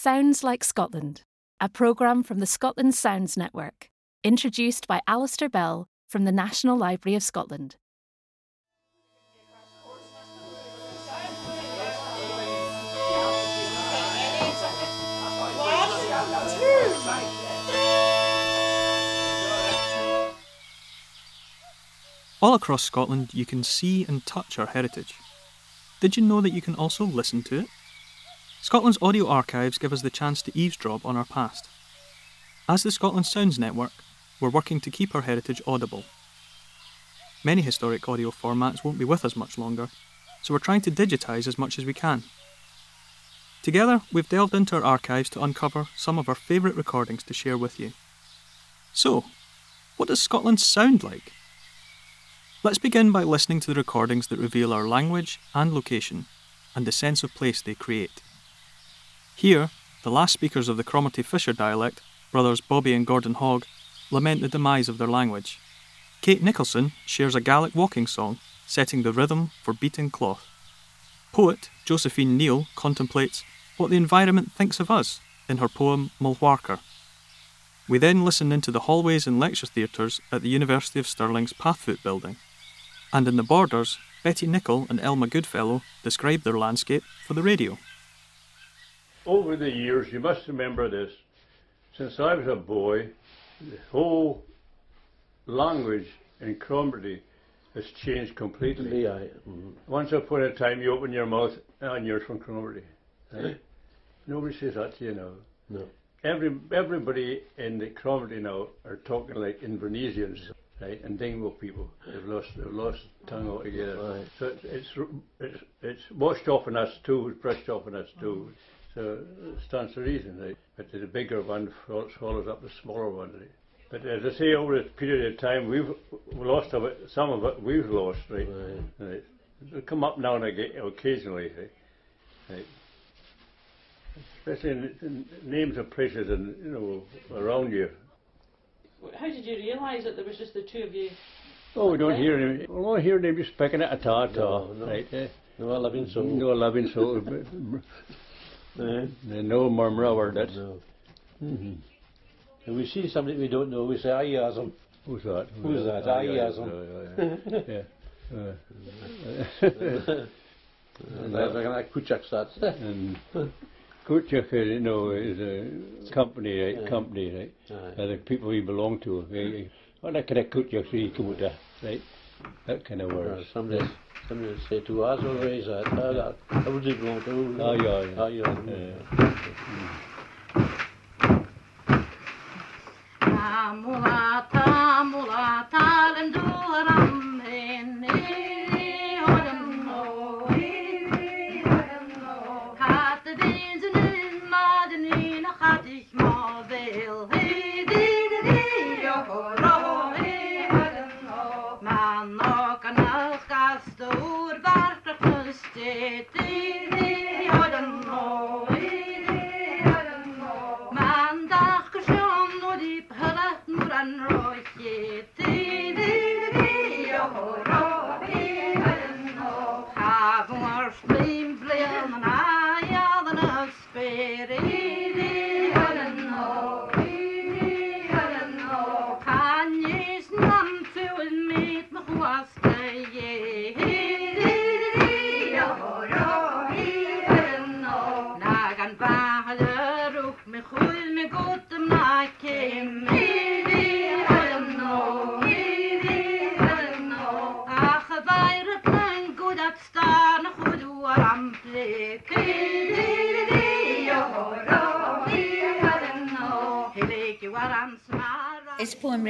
Sounds Like Scotland, a programme from the Scotland Sounds Network, introduced by Alistair Bell from the National Library of Scotland. All across Scotland, you can see and touch our heritage. Did you know that you can also listen to it? Scotland's audio archives give us the chance to eavesdrop on our past. As the Scotland Sounds Network, we're working to keep our heritage audible. Many historic audio formats won't be with us much longer, so we're trying to digitise as much as we can. Together, we've delved into our archives to uncover some of our favourite recordings to share with you. So, what does Scotland sound like? Let's begin by listening to the recordings that reveal our language and location, and the sense of place they create. Here, the last speakers of the Cromarty Fisher dialect, brothers Bobby and Gordon Hogg, lament the demise of their language. Kate Nicholson shares a Gaelic walking song, setting the rhythm for beating cloth. Poet Josephine Neal contemplates what the environment thinks of us in her poem Mullwharchar. We then listen into the hallways and lecture theatres at the University of Stirling's Pathfoot building and in the borders, Betty Nichol and Elma Goodfellow describe their landscape for the radio. Over the years, you must remember this, since I was a boy, the whole language in Cromarty has changed completely. Yeah, mm, Once upon a time, you open your mouth and you're from Cromarty. Right? Nobody says that to you now. no. Every, everybody in the Cromarty now are talking like Invernessians, right? And Dingwall people. They've lost, they've lost tongue altogether. Right. So it's, it's, it's, washed off on us too, it's brushed off on us too. So it stands to reason, right? But the bigger one swallows swallows up the smaller one, right? But as I say, over a period of time, we've lost of it, some of it we've lost, right? Right. right. It'll come up now and again, occasionally, right? right. Especially in, in names of places and you know around you. How did you realise that there was just the two of you? Oh, we don't Okay. hear any. We don't hear anybody speaking at all, at all, No, no. right? Eh? No, I live in so. No loving soul. No murmur over that. no. Mm-hmm. If we see somebody we don't know, we say, "I as him." Who's that? Who's that? Ah, Ah, yeah, yes, yeah, um. yeah, yeah. And I reckon I Kuchak that. and Kutchuk, you know, is a company, right? Yeah. Company, right? Aye. Uh, the people we belong to. What that kind of Kutchuk see that, right? That kind of Uh, words. somebody, somebody say to us always that. Uh, that. How would it belong to? Ah, yeah,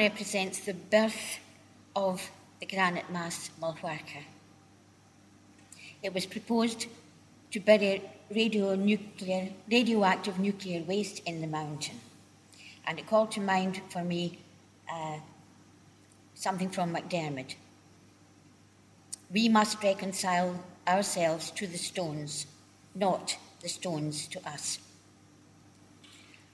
represents the birth of the granite mass Mullwharchar. It was proposed to bury radioactive nuclear waste in the mountain. And it called to mind for me uh, something from MacDiarmid. We must reconcile ourselves to the stones, not the stones to us.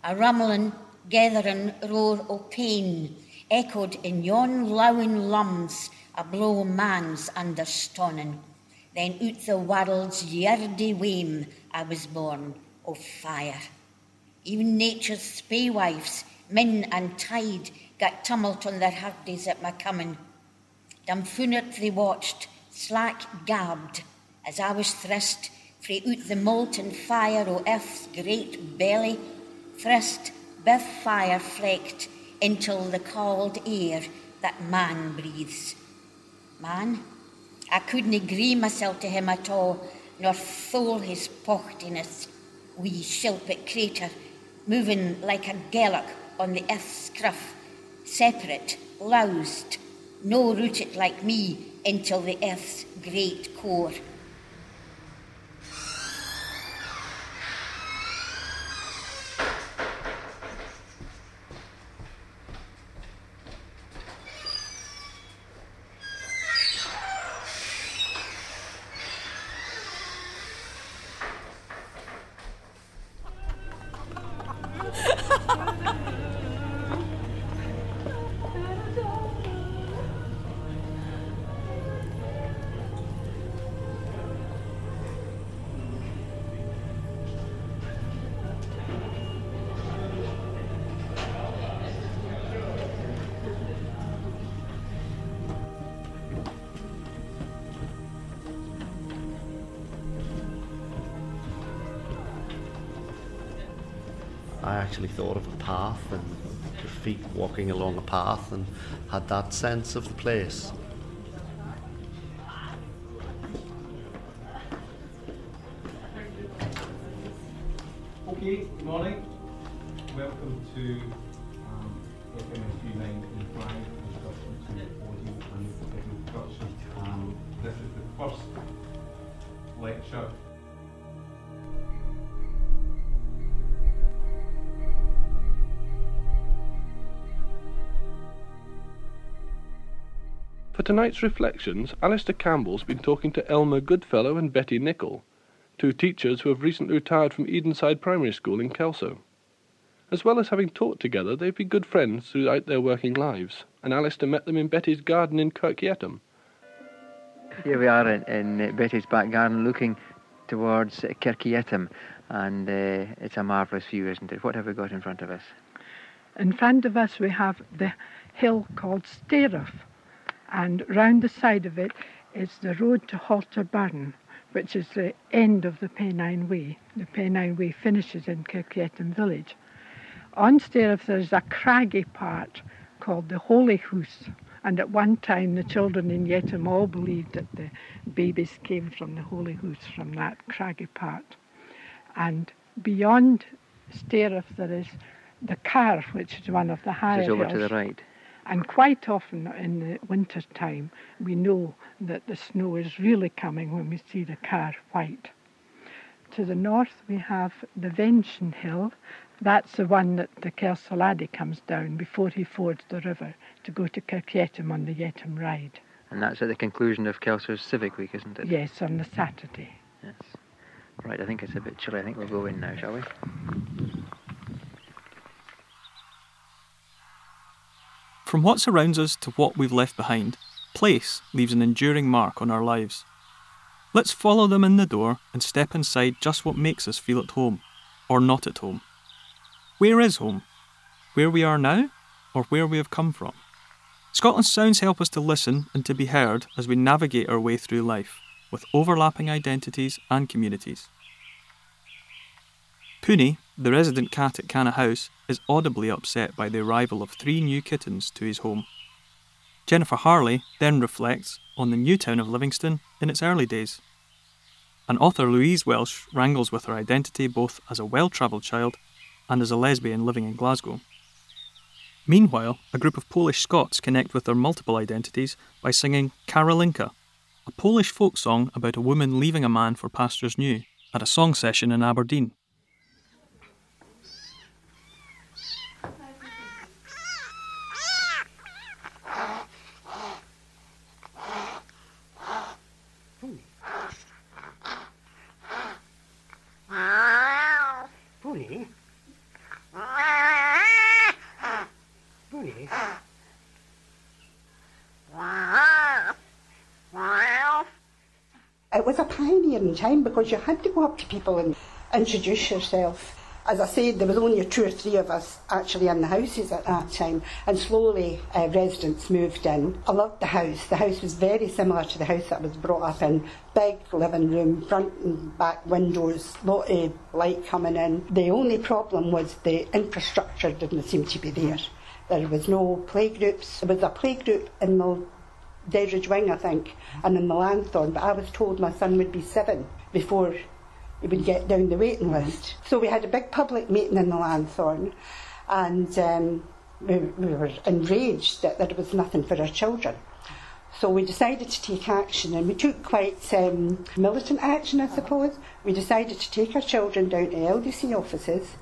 A rumbling, gathering roar o' pain echoed in yon lowing lums, a blow man's understoning. Then out the world's yeardy wame I was born o' fire Even nature's spaewives, min and tide, got tumult on their hardies at my coming. Dumbfoonert they watched, slack gabbed, as I was thrust frae out the molten fire o' earth's great belly, thrust bith fire flecked into the cold air that man breathes. Man, I couldn't agree myself to him at all, nor thole his pochtiness, wee shilpit crater, moving like a gellock on the earth's scruff, separate, loused, no rooted like me into the earth's great core. Actually thought of a path and your feet walking along a path and had that sense of the place. Okay, good morning. Welcome to um, FMSU 9.5 Introduction to Audio and Production. Um, this is the first lecture. Tonight's reflections, Alistair Campbell's been talking to Elma Goodfellow and Betty Nichol, two teachers who have recently retired from Edenside Primary School in Kelso. As well as having taught together, they've been good friends throughout their working lives, and Alistair met them in Betty's garden in Kirk Yetholm. Here we are in, in uh, Betty's back garden looking towards uh, Kirk Yetholm, and uh, it's a marvellous view, isn't it? What have we got in front of us? In front of us, we have the hill called Staerough, and round the side of it is the road to Halter Burn, which is the end of the Pennine Way. The Pennine Way finishes in Kirk Yetholm village. On Staerough, there's a craggy part called the Holy Hoose, and at one time the children in Yetholm all believed that the babies came from the Holy Hoose, from that craggy part. And beyond Staerough, there is the Car, which is one of the higher is over hills. to the right. And quite often in the winter time, we know that the snow is really coming when we see the car white. To the north, we have the Venchen Hill. That's the one that the Kelso Laddie comes down before he fords the river to go to Kirk Yetholm on the Yetholm ride. And that's at the conclusion of Kelso's Civic Week, isn't it? Yes, on the Saturday. Yes. Right, I think it's a bit chilly. I think we'll go in now, shall we? From what surrounds us to what we've left behind, place leaves an enduring mark on our lives. Let's follow them in the door and step inside just what makes us feel at home, or not at home. Where is home? Where we are now, or where we have come from? Scotland's sounds help us to listen and to be heard as we navigate our way through life, with overlapping identities and communities. Poonie, the resident cat at Canna House, is audibly upset by the arrival of three new kittens to his home. Jennifer Harley then reflects on the new town of Livingston in its early days. And author Louise Welsh wrangles with her identity both as a well travelled child and as a lesbian living in Glasgow. Meanwhile, a group of Polish Scots connect with their multiple identities by singing Karolinka, a Polish folk song about a woman leaving a man for pastures new, at a song session in Aberdeen. Was a pioneering time because you had to go up to people and introduce yourself. as I said, there was only two or three of us actually in the houses at that time, and slowly uh, residents moved in. I loved the house. The house was very similar to the house that I was brought up in. Big living room, front and back windows, lot of light coming in. The only problem was the infrastructure didn't seem to be there. There was no playgroups. There was a playgroup in the Dedridge Wing, I think, and in the Lanthorn, but I was told my son would be seven before he would get down the waiting list. So we had a big public meeting in the Lanthorn, and um, we, we were enraged that there was nothing for our children. So we decided to take action, and we took quite um, militant action, I suppose. We decided to take our children down to LDC offices,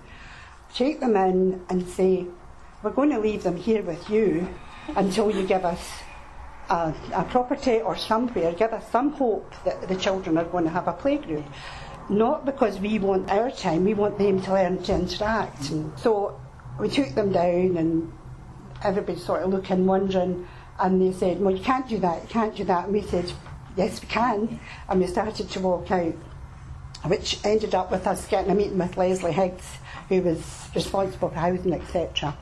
take them in, and say, We're going to leave them here with you until you give us a, a property or somewhere, give us some hope that the children are going to have a playgroup. Not because we want our time, we want them to learn to interact. And so we took them down, and everybody sort of looking, wondering, and they said, Well, you can't do that, you can't do that. And we said, Yes, we can. And we started to walk out, which ended up with us getting a meeting with Leslie Higgs, who was responsible for housing, etc.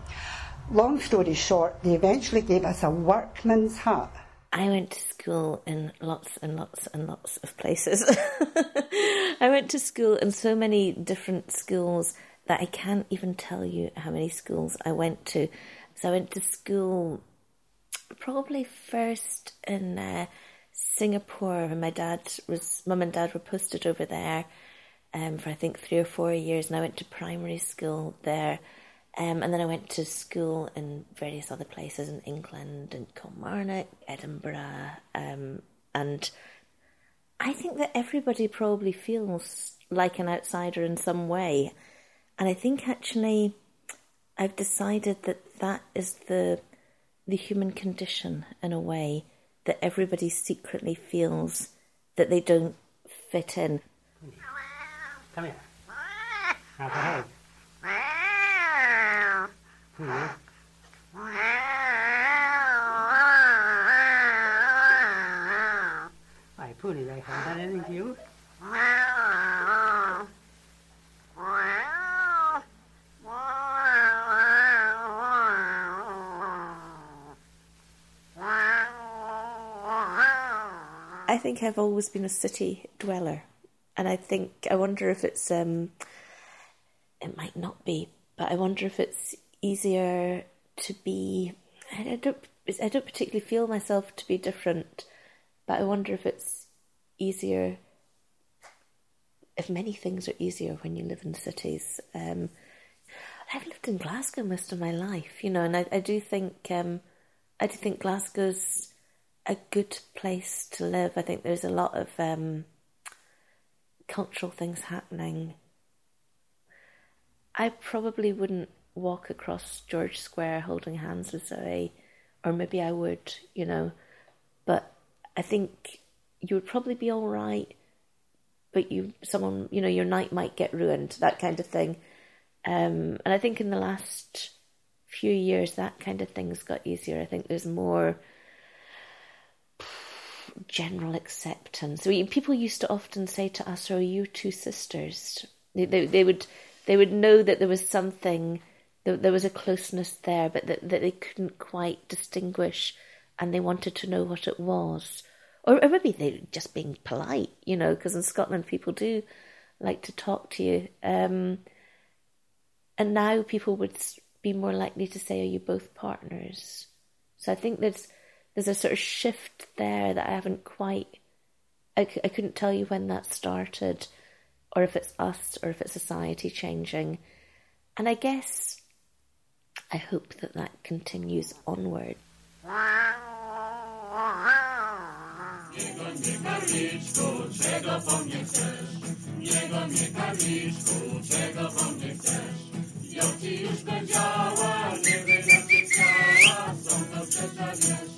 Long story short, they eventually gave us a workman's hut. I went to school in lots and lots and lots of places. I went to school in so many different schools that I can't even tell you how many schools I went to. So I went to school probably first in uh, Singapore, and my dad was, mum and dad were posted over there um, for I think three or four years, and I went to primary school there. Um, and then I went to school in various other places in England, in Kilmarnock, Edinburgh, um, and I think that everybody probably feels like an outsider in some way. And I think actually I've decided that that is the the human condition in a way that everybody secretly feels that they don't fit in. Come here. They haven't done anything to you. I think I've always been a city dweller, and I think I wonder if it's um, it might not be, but I wonder if it's easier to be. I don't. I don't particularly feel myself to be different, but I wonder if it's easier. If many things are easier when you live in cities. Um, I've lived in Glasgow most of my life, you know, and I, I do think um, I do think Glasgow's a good place to live. I think there's a lot of um, cultural things happening. I probably wouldn't walk across George Square holding hands with Zoe, or maybe I would, you know, but I think you would probably be all right. But you, someone, you know, your night might get ruined, that kind of thing. Um, and I think in the last few years, that kind of thing's got easier. I think there's more general acceptance. Mean, people used to often say to us, "Are you two sisters?" They, they, they would they would know that there was something, that there was a closeness there, but that, that they couldn't quite distinguish, and they wanted to know what it was, or, or maybe they were just being polite, you know, because in Scotland people do like to talk to you. Um, and now people would be more likely to say, "Are you both partners?" So I think there's there's a sort of shift there that I haven't quite. I, I couldn't tell you when that started, or if it's us, or if it's society changing. And I guess I hope that that continues onward. Ja ci już powiedziała, nie wiem jak ci chciała, są to przecież.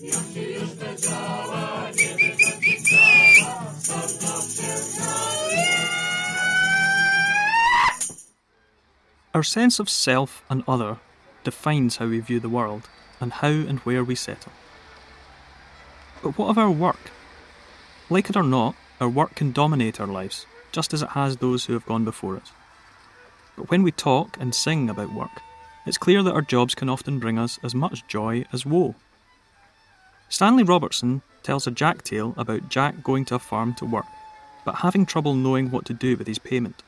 Ja ci już powiedziała, nie wiem jak ci chciała, są to Our sense of self and other defines how we view the world and how and where we settle. But what of our work? Like it or not, our work can dominate our lives, just as it has those who have gone before us. But when we talk and sing about work, it's clear that our jobs can often bring us as much joy as woe. Stanley Robertson tells a Jack tale about Jack going to a farm to work, but having trouble knowing what to do with his payment.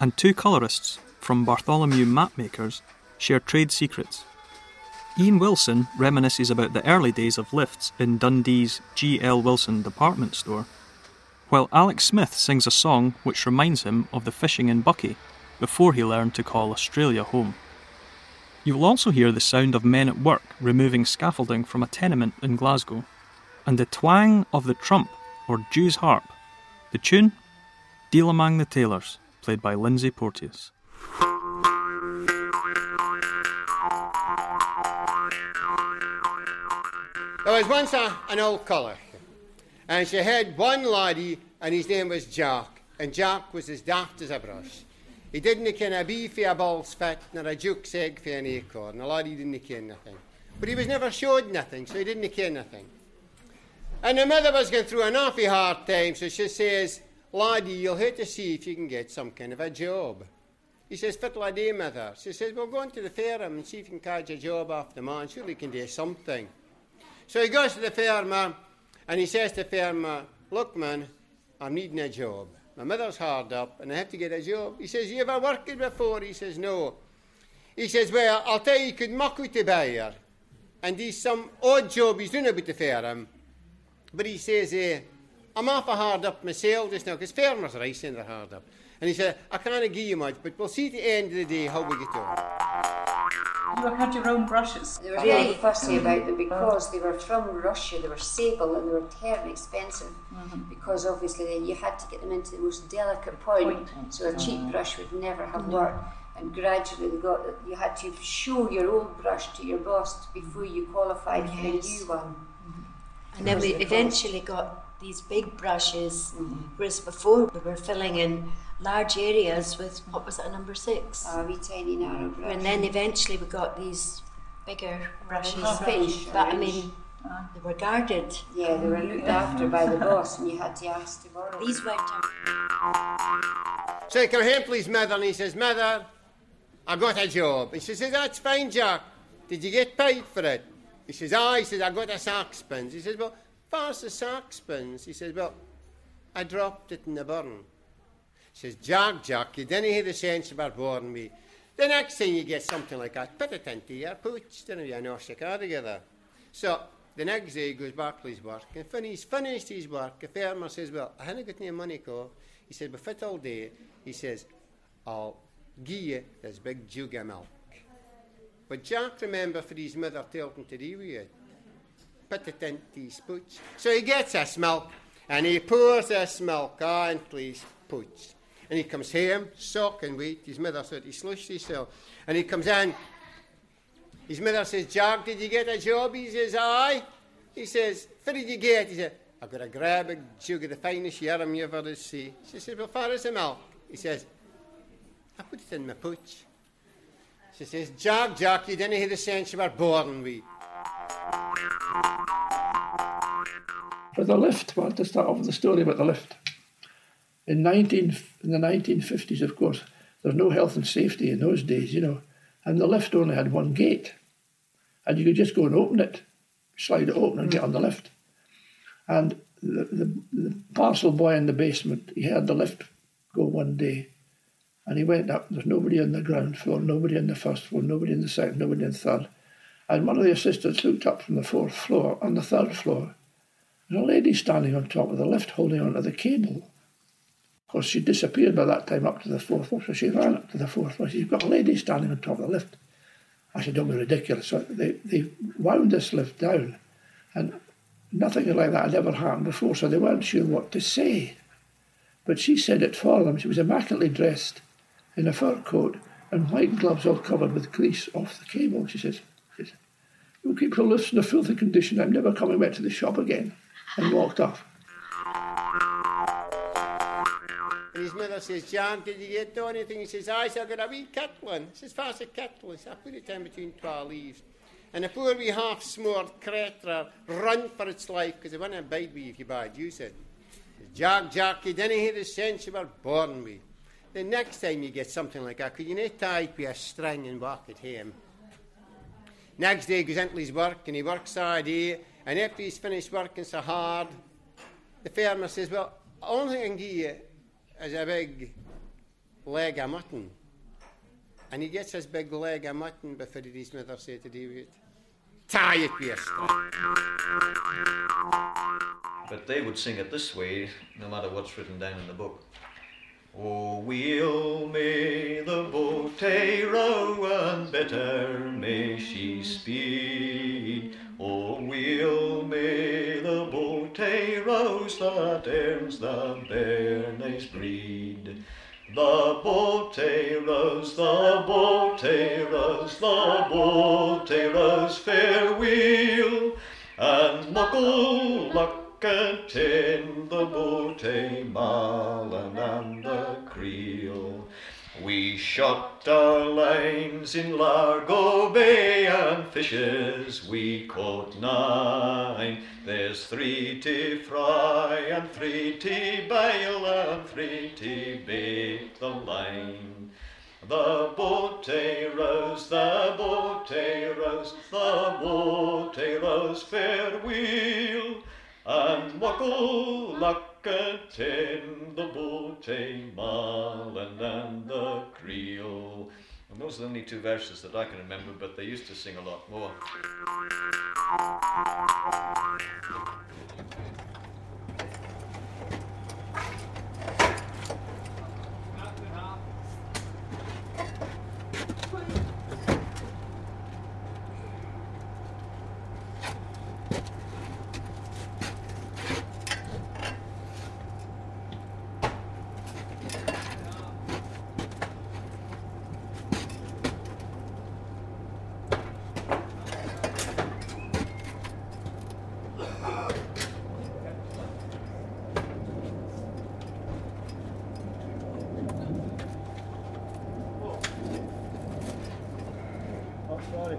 And two colourists from Bartholomew Mapmakers share trade secrets. Ian Wilson reminisces about the early days of lifts in Dundee's G.L. Wilson department store, while Alex Smith sings a song which reminds him of the fishing in Buckie before he learned to call Australia home. You will also hear the sound of men at work removing scaffolding from a tenement in Glasgow, and the twang of the trump or Jew's harp. The tune? Deil Among the Tailors, played by Lindsay Porteous. There was once a, an old colour, and she had one laddie, and his name was Jack, and Jack was as daft as a brush. He didn't ken a bee for a ball's fat, nor a juke's egg for an acorn. The laddie didn't ken nothing. But he was never showed nothing, so he didn't ken nothing. And the mother was going through an awfully hard time, so she says, Laddie, you'll have to see if you can get some kind of a job. He says, Fiddle day, mother. She says, Well, go on to the farm and see if you can catch a job off the man. Surely you can do something. So he goes to the farmer and he says to the farmer, Look, man, I'm needing a job. My mother's hard up and I have to get a job. He says, You ever worked before? He says, No. He says, Well, I'll tell you, you could muck with the buyer. And he's some odd job he's doing about the farm. But he says, eh, I'm awful hard up myself just now, because farmers rice and they're hard up. And he said, I can't give you much, but we'll see at the end of the day how we get on. You had your own brushes. They were very fussy about them because they were from Russia, they were sable and they were terribly expensive mm-hmm. because obviously you had to get them into the most delicate point, so a cheap mm-hmm. brush would never have No. worked. And gradually they got you had to show your old brush to your boss before you qualified for a new one. And then we Because of cost. eventually got these big brushes, whereas before we were filling in large areas with what was it, a number six? A wee tiny narrow brush. And then eventually we got these bigger brushes. Pinch, But I orange. mean, they were guarded. Yeah, they were looked after by the boss and you had to ask to borrow. These went So he come home to his mother and he says, Mother, I got a job. And she says, That's fine, Jack. Did you get paid for it? He says, Ah, he says, I got a saxpence. He says, Well, what's a saxpence? He says, Well, I dropped it in the burn. He says, Jack, Jack, you didn't hear the sense about warning me. The next thing you get something like that, put it into your pooch, then you know, stick out together. So the next day he goes back to his work and when he's finished his work, the farmer says, Well, I haven't got any money, co. He said, But fit all day, he says, I'll give you this big jug of milk. But Jack remember for his mother told him to do with it. Put it into his pooch. So he gets this milk and he pours this milk into his pooch. And he comes home, soaking wet. His mother said he slushed himself. And he comes in. His mother says, Jack, did you get a job? He says, aye. He says, what did you get? He said, I've got a grab a jug of the finest yarum you ever did see. She says, well, far is the milk? He says, I put it in my pooch. She says, Jack, Jack, you didn't hear the sense you were born with. For the lift, I want to start off with the story about the lift. In 19, in the 1950s, of course, there's no health and safety in those days, you know, and the lift only had one gate, and you could just go and open it, slide it open, and get on the lift. And the, the, the parcel boy in the basement, he heard the lift go one day, and he went up. There's nobody on the ground floor, nobody on the first floor, nobody in the second, nobody in the third. And one of the assistants looked up from the fourth floor on the third floor, and a lady standing on top of the lift holding onto the cable. Of course, she disappeared by that time up to the fourth floor, so she ran up to the fourth floor. She's got a lady standing on top of the lift. I said, don't be ridiculous. So they, they wound this lift down, and nothing like that had ever happened before, so they weren't sure what to say. But she said it for them. She was immaculately dressed in a fur coat and white gloves all covered with grease off the cable. She says You'll keep your lifts in a filthy condition. I'm never coming back to the shop again. And walked off. And his mother says, John, did you get to anything? He says, I said, I got a wee Catlin. He says, fast a Catlin. So I put it in between 12 leaves. And the poor wee half smored creature run for its life because it wouldn't bite me if you bad use it. Jack, Jack, you didn't hear the sense you were born with. the next time you get something like that, could you not tie it with a string and walk it home? Next day he goes into his work and he works all day, and after he's finished working so hard, the farmer says, Well, only thing I can give you is a big leg of mutton. And he gets his big leg of mutton before his mother said to do it. Tie it string. But they would sing it this way, no matter what's written down in the book. Oh, we'll may the boat row and better may she speed. Oh, we'll may the boat rows that earns the bairnies breed. The boat rows, the boat rows, the boat rows fair wheel, and muckle luck in the boat Malin and the creel. We shot our lines in Largo Bay and fishes we caught nine. There's three to fry and three to bail and three to bait the line. The boat rows, the boat rows, the boat rows fair wheel, and muckle luck in the boat Malin and creel. And those are the only two verses that I can remember, but they used to sing a lot more. The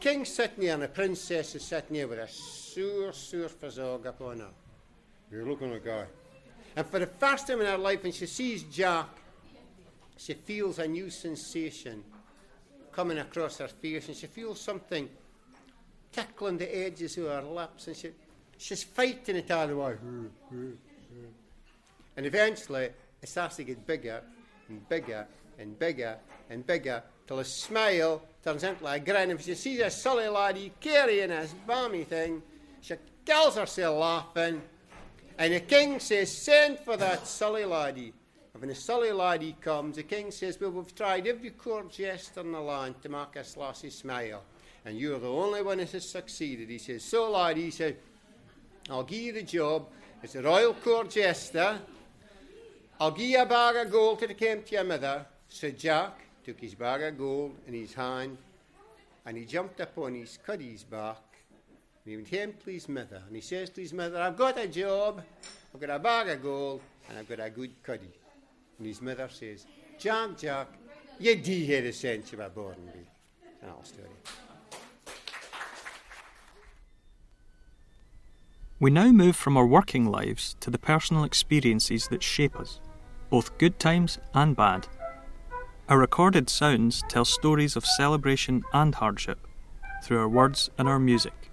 king's sitting here and the princess is sitting here with a sore, sore fazog upon her. You're looking at a guy. And for the first time in her life, when she sees Jack, she feels a new sensation coming across her face, and she feels something tickling the edges of her lips, and she, she's fighting it all the way. And eventually, it starts to get bigger and bigger and bigger and bigger till a smile turns into a grin. And she sees a silly laddie carrying his balmy thing, she kills herself laughing. And the king says, Send for that silly laddie. And when the silly laddie comes, the king says, Well, we've tried every court jester in the land to make us lassie smile. And you're the only one that has succeeded. He says, So, laddie, he said, I'll give you the job as a royal court jester. I'll give you a bag of gold to your mother. So Jack took his bag of gold in his hand and he jumped upon his cuddy's back and he went home mother and he says to his mother, I've got a job, I've got a bag of gold and I've got a good cuddy. And his mother says, Jack, Jack, you do hear the sense of a born be. An old story. We now move from our working lives to the personal experiences that shape us, both good times and bad. Our recorded sounds tell stories of celebration and hardship through our words and our music.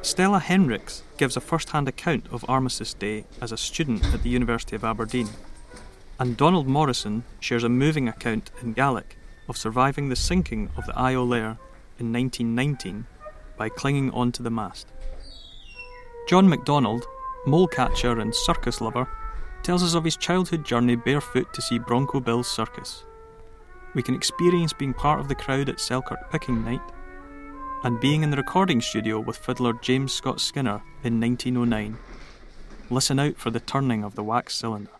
Stella Henricks gives a first hand account of Armistice Day as a student at the University of Aberdeen, and Donald Morrison shares a moving account in Gaelic of surviving the sinking of the Iolaire in 1919 by clinging onto the mast. John MacDonald, mole catcher and circus lover, tells us of his childhood journey barefoot to see Bronco Bill's circus. We can experience being part of the crowd at Selkirk picking night and being in the recording studio with fiddler James Scott Skinner in 1909. Listen out for the turning of the wax cylinder.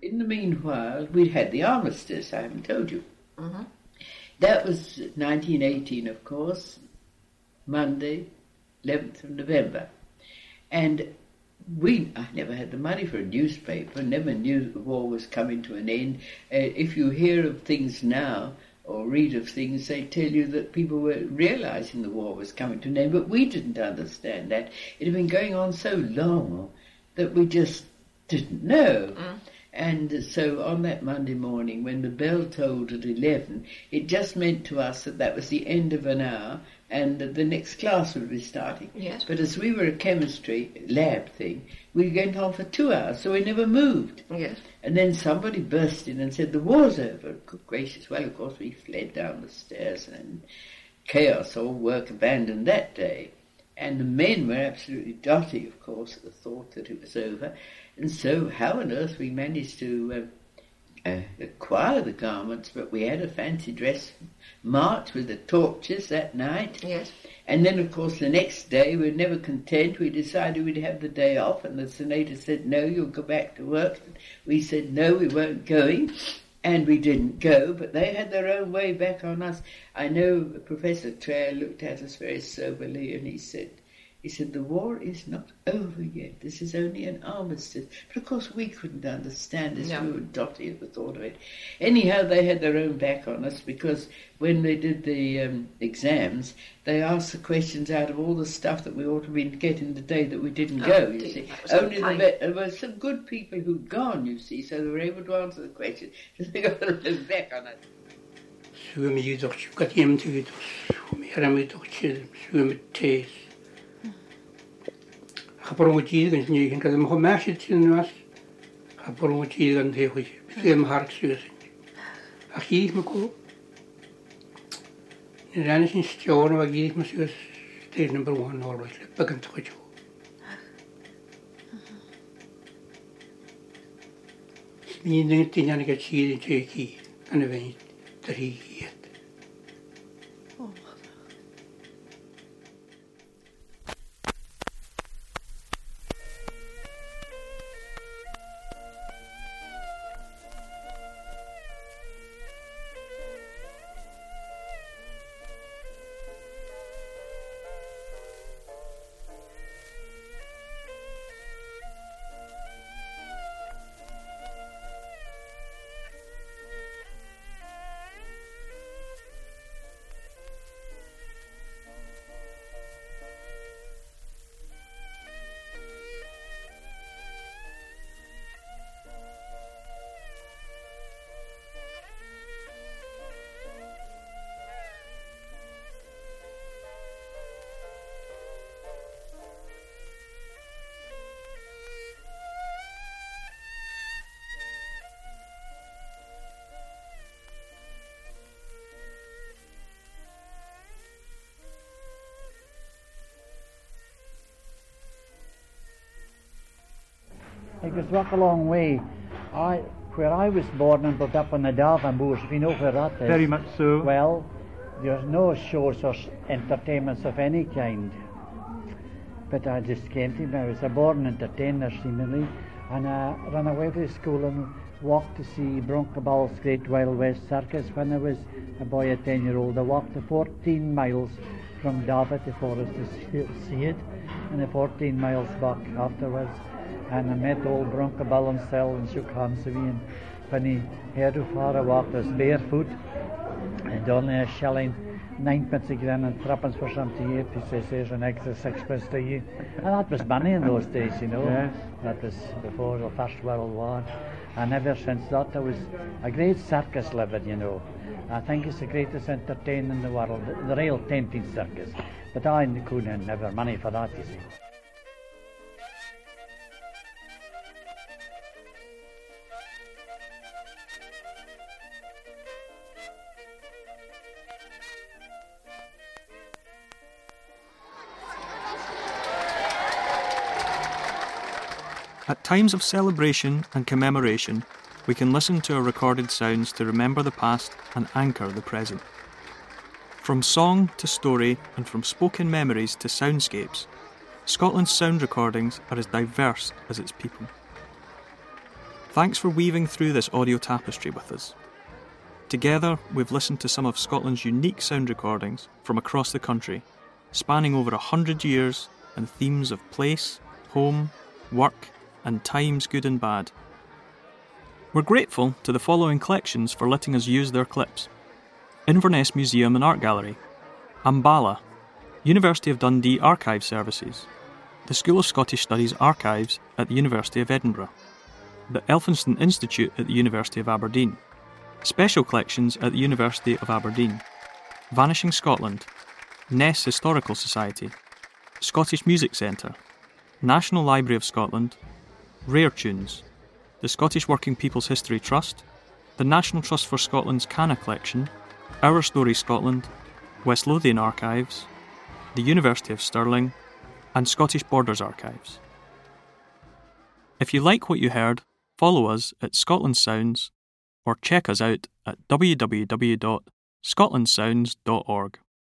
In the meanwhile, we'd had the armistice, I haven't told you. Mhm. That was 1918, of course, Monday, 11th of November. And we, I never had the money for a newspaper, never knew the war was coming to an end. Uh, if you hear of things now or read of things, they tell you that people were realizing the war was coming to an end, but we didn't understand that. It had been going on so long that we just didn't know. Mm. And so on that Monday morning, when the bell tolled at 11, it just meant to us that that was the end of an hour and that the next class would be starting. Yes. But as we were a chemistry lab thing, we went on for two hours, so we never moved. Yes. And then somebody burst in and said, the war's over. Good gracious. Well, of course, we fled down the stairs and chaos, all work abandoned that day. And the men were absolutely dotty, of course, at the thought that it was over. And so, how on earth we managed to uh, uh, acquire the garments, but we had a fancy dress march with the torches that night. Yes. And then, of course, the next day we were never content. We decided we'd have the day off, and the senator said, No, you'll go back to work. We said, No, we weren't going. And we didn't go, but they had their own way back on us. I know Professor Trail looked at us very soberly and he said, he said, the war is not over yet. This is only an armistice. But of course we couldn't understand this. No. We were dotty at the thought of it. Anyhow, they had their own back on us because when they did the um, exams, they asked the questions out of all the stuff that we ought to be getting the day that we didn't Oh, go, you dear, see. Only the, unkind. ve- there were some good people who'd gone, you see, so they were able to answer the questions. So they got their own back on us. Suomi doch kat jem tid Suomi herami doch chid Suomi tes Hapor mo chid gan ni kan kadam ho mash tin was Hapor mo хапрумутииган снигин кадам хомаашитсиннуас хапрумутииган теохи писем харксюсин ахиихмаку ниланисин стеонова гиихмасюс тейнам бруан норвайле пакантохичу Ni'n dweud dyna'n gael sydd yn teulu ci, yn y fenig, dyri yan ka chid te ki ana vein tri It was walk a long way. I, where I was born and brought up on the Darthan Moors, if you know where that is. Very much so. Well, there's no shows or entertainments of any kind. But I just came to I was a born entertainer seemingly, and I ran away from school and walked to see Bronco Ball's Great Wild West Circus when I was a boy, a 10 year old. I walked the 14 miles from Davit to Forres to see- see it, and the 14 miles back afterwards. And I met old Bronco Ball and shook hands with me. And when he heard how far I walked, I was barefoot and only a shilling, ninepence a grin and threepence for something to eat. He says, there's an extra sixpence to you. And that was money in those days, you know. Yes. That was before the First World War. And ever since that, there was a great circus living, you know. I think it's the greatest entertainment in the world, the, the real tenting circus. But I couldn't never money for that, you see. Times of celebration and commemoration, we can listen to our recorded sounds to remember the past and anchor the present. From song to story and from spoken memories to soundscapes, Scotland's sound recordings are as diverse as its people. Thanks for weaving through this audio tapestry with us. Together, we've listened to some of Scotland's unique sound recordings from across the country, spanning over a hundred years and themes of place, home, work, and times good and bad. We're grateful to the following collections for letting us use their clips Inverness Museum and Art Gallery, Am Baile, University of Dundee Archive Services, the School of Scottish Studies Archives at the University of Edinburgh, the Elphinstone Institute at the University of Aberdeen, Special Collections at the University of Aberdeen, Vanishing Scotland, Ness Historical Society, Scottish Music Centre, National Library of Scotland, Rare Tunes, the Scottish Working People's History Trust, the National Trust for Scotland's Canna Collection, Our Story Scotland, West Lothian Archives, the University of Stirling, and Scottish Borders Archives. If you like what you heard, follow us at Scotland Sounds or check us out at www.scotlandsounds.org.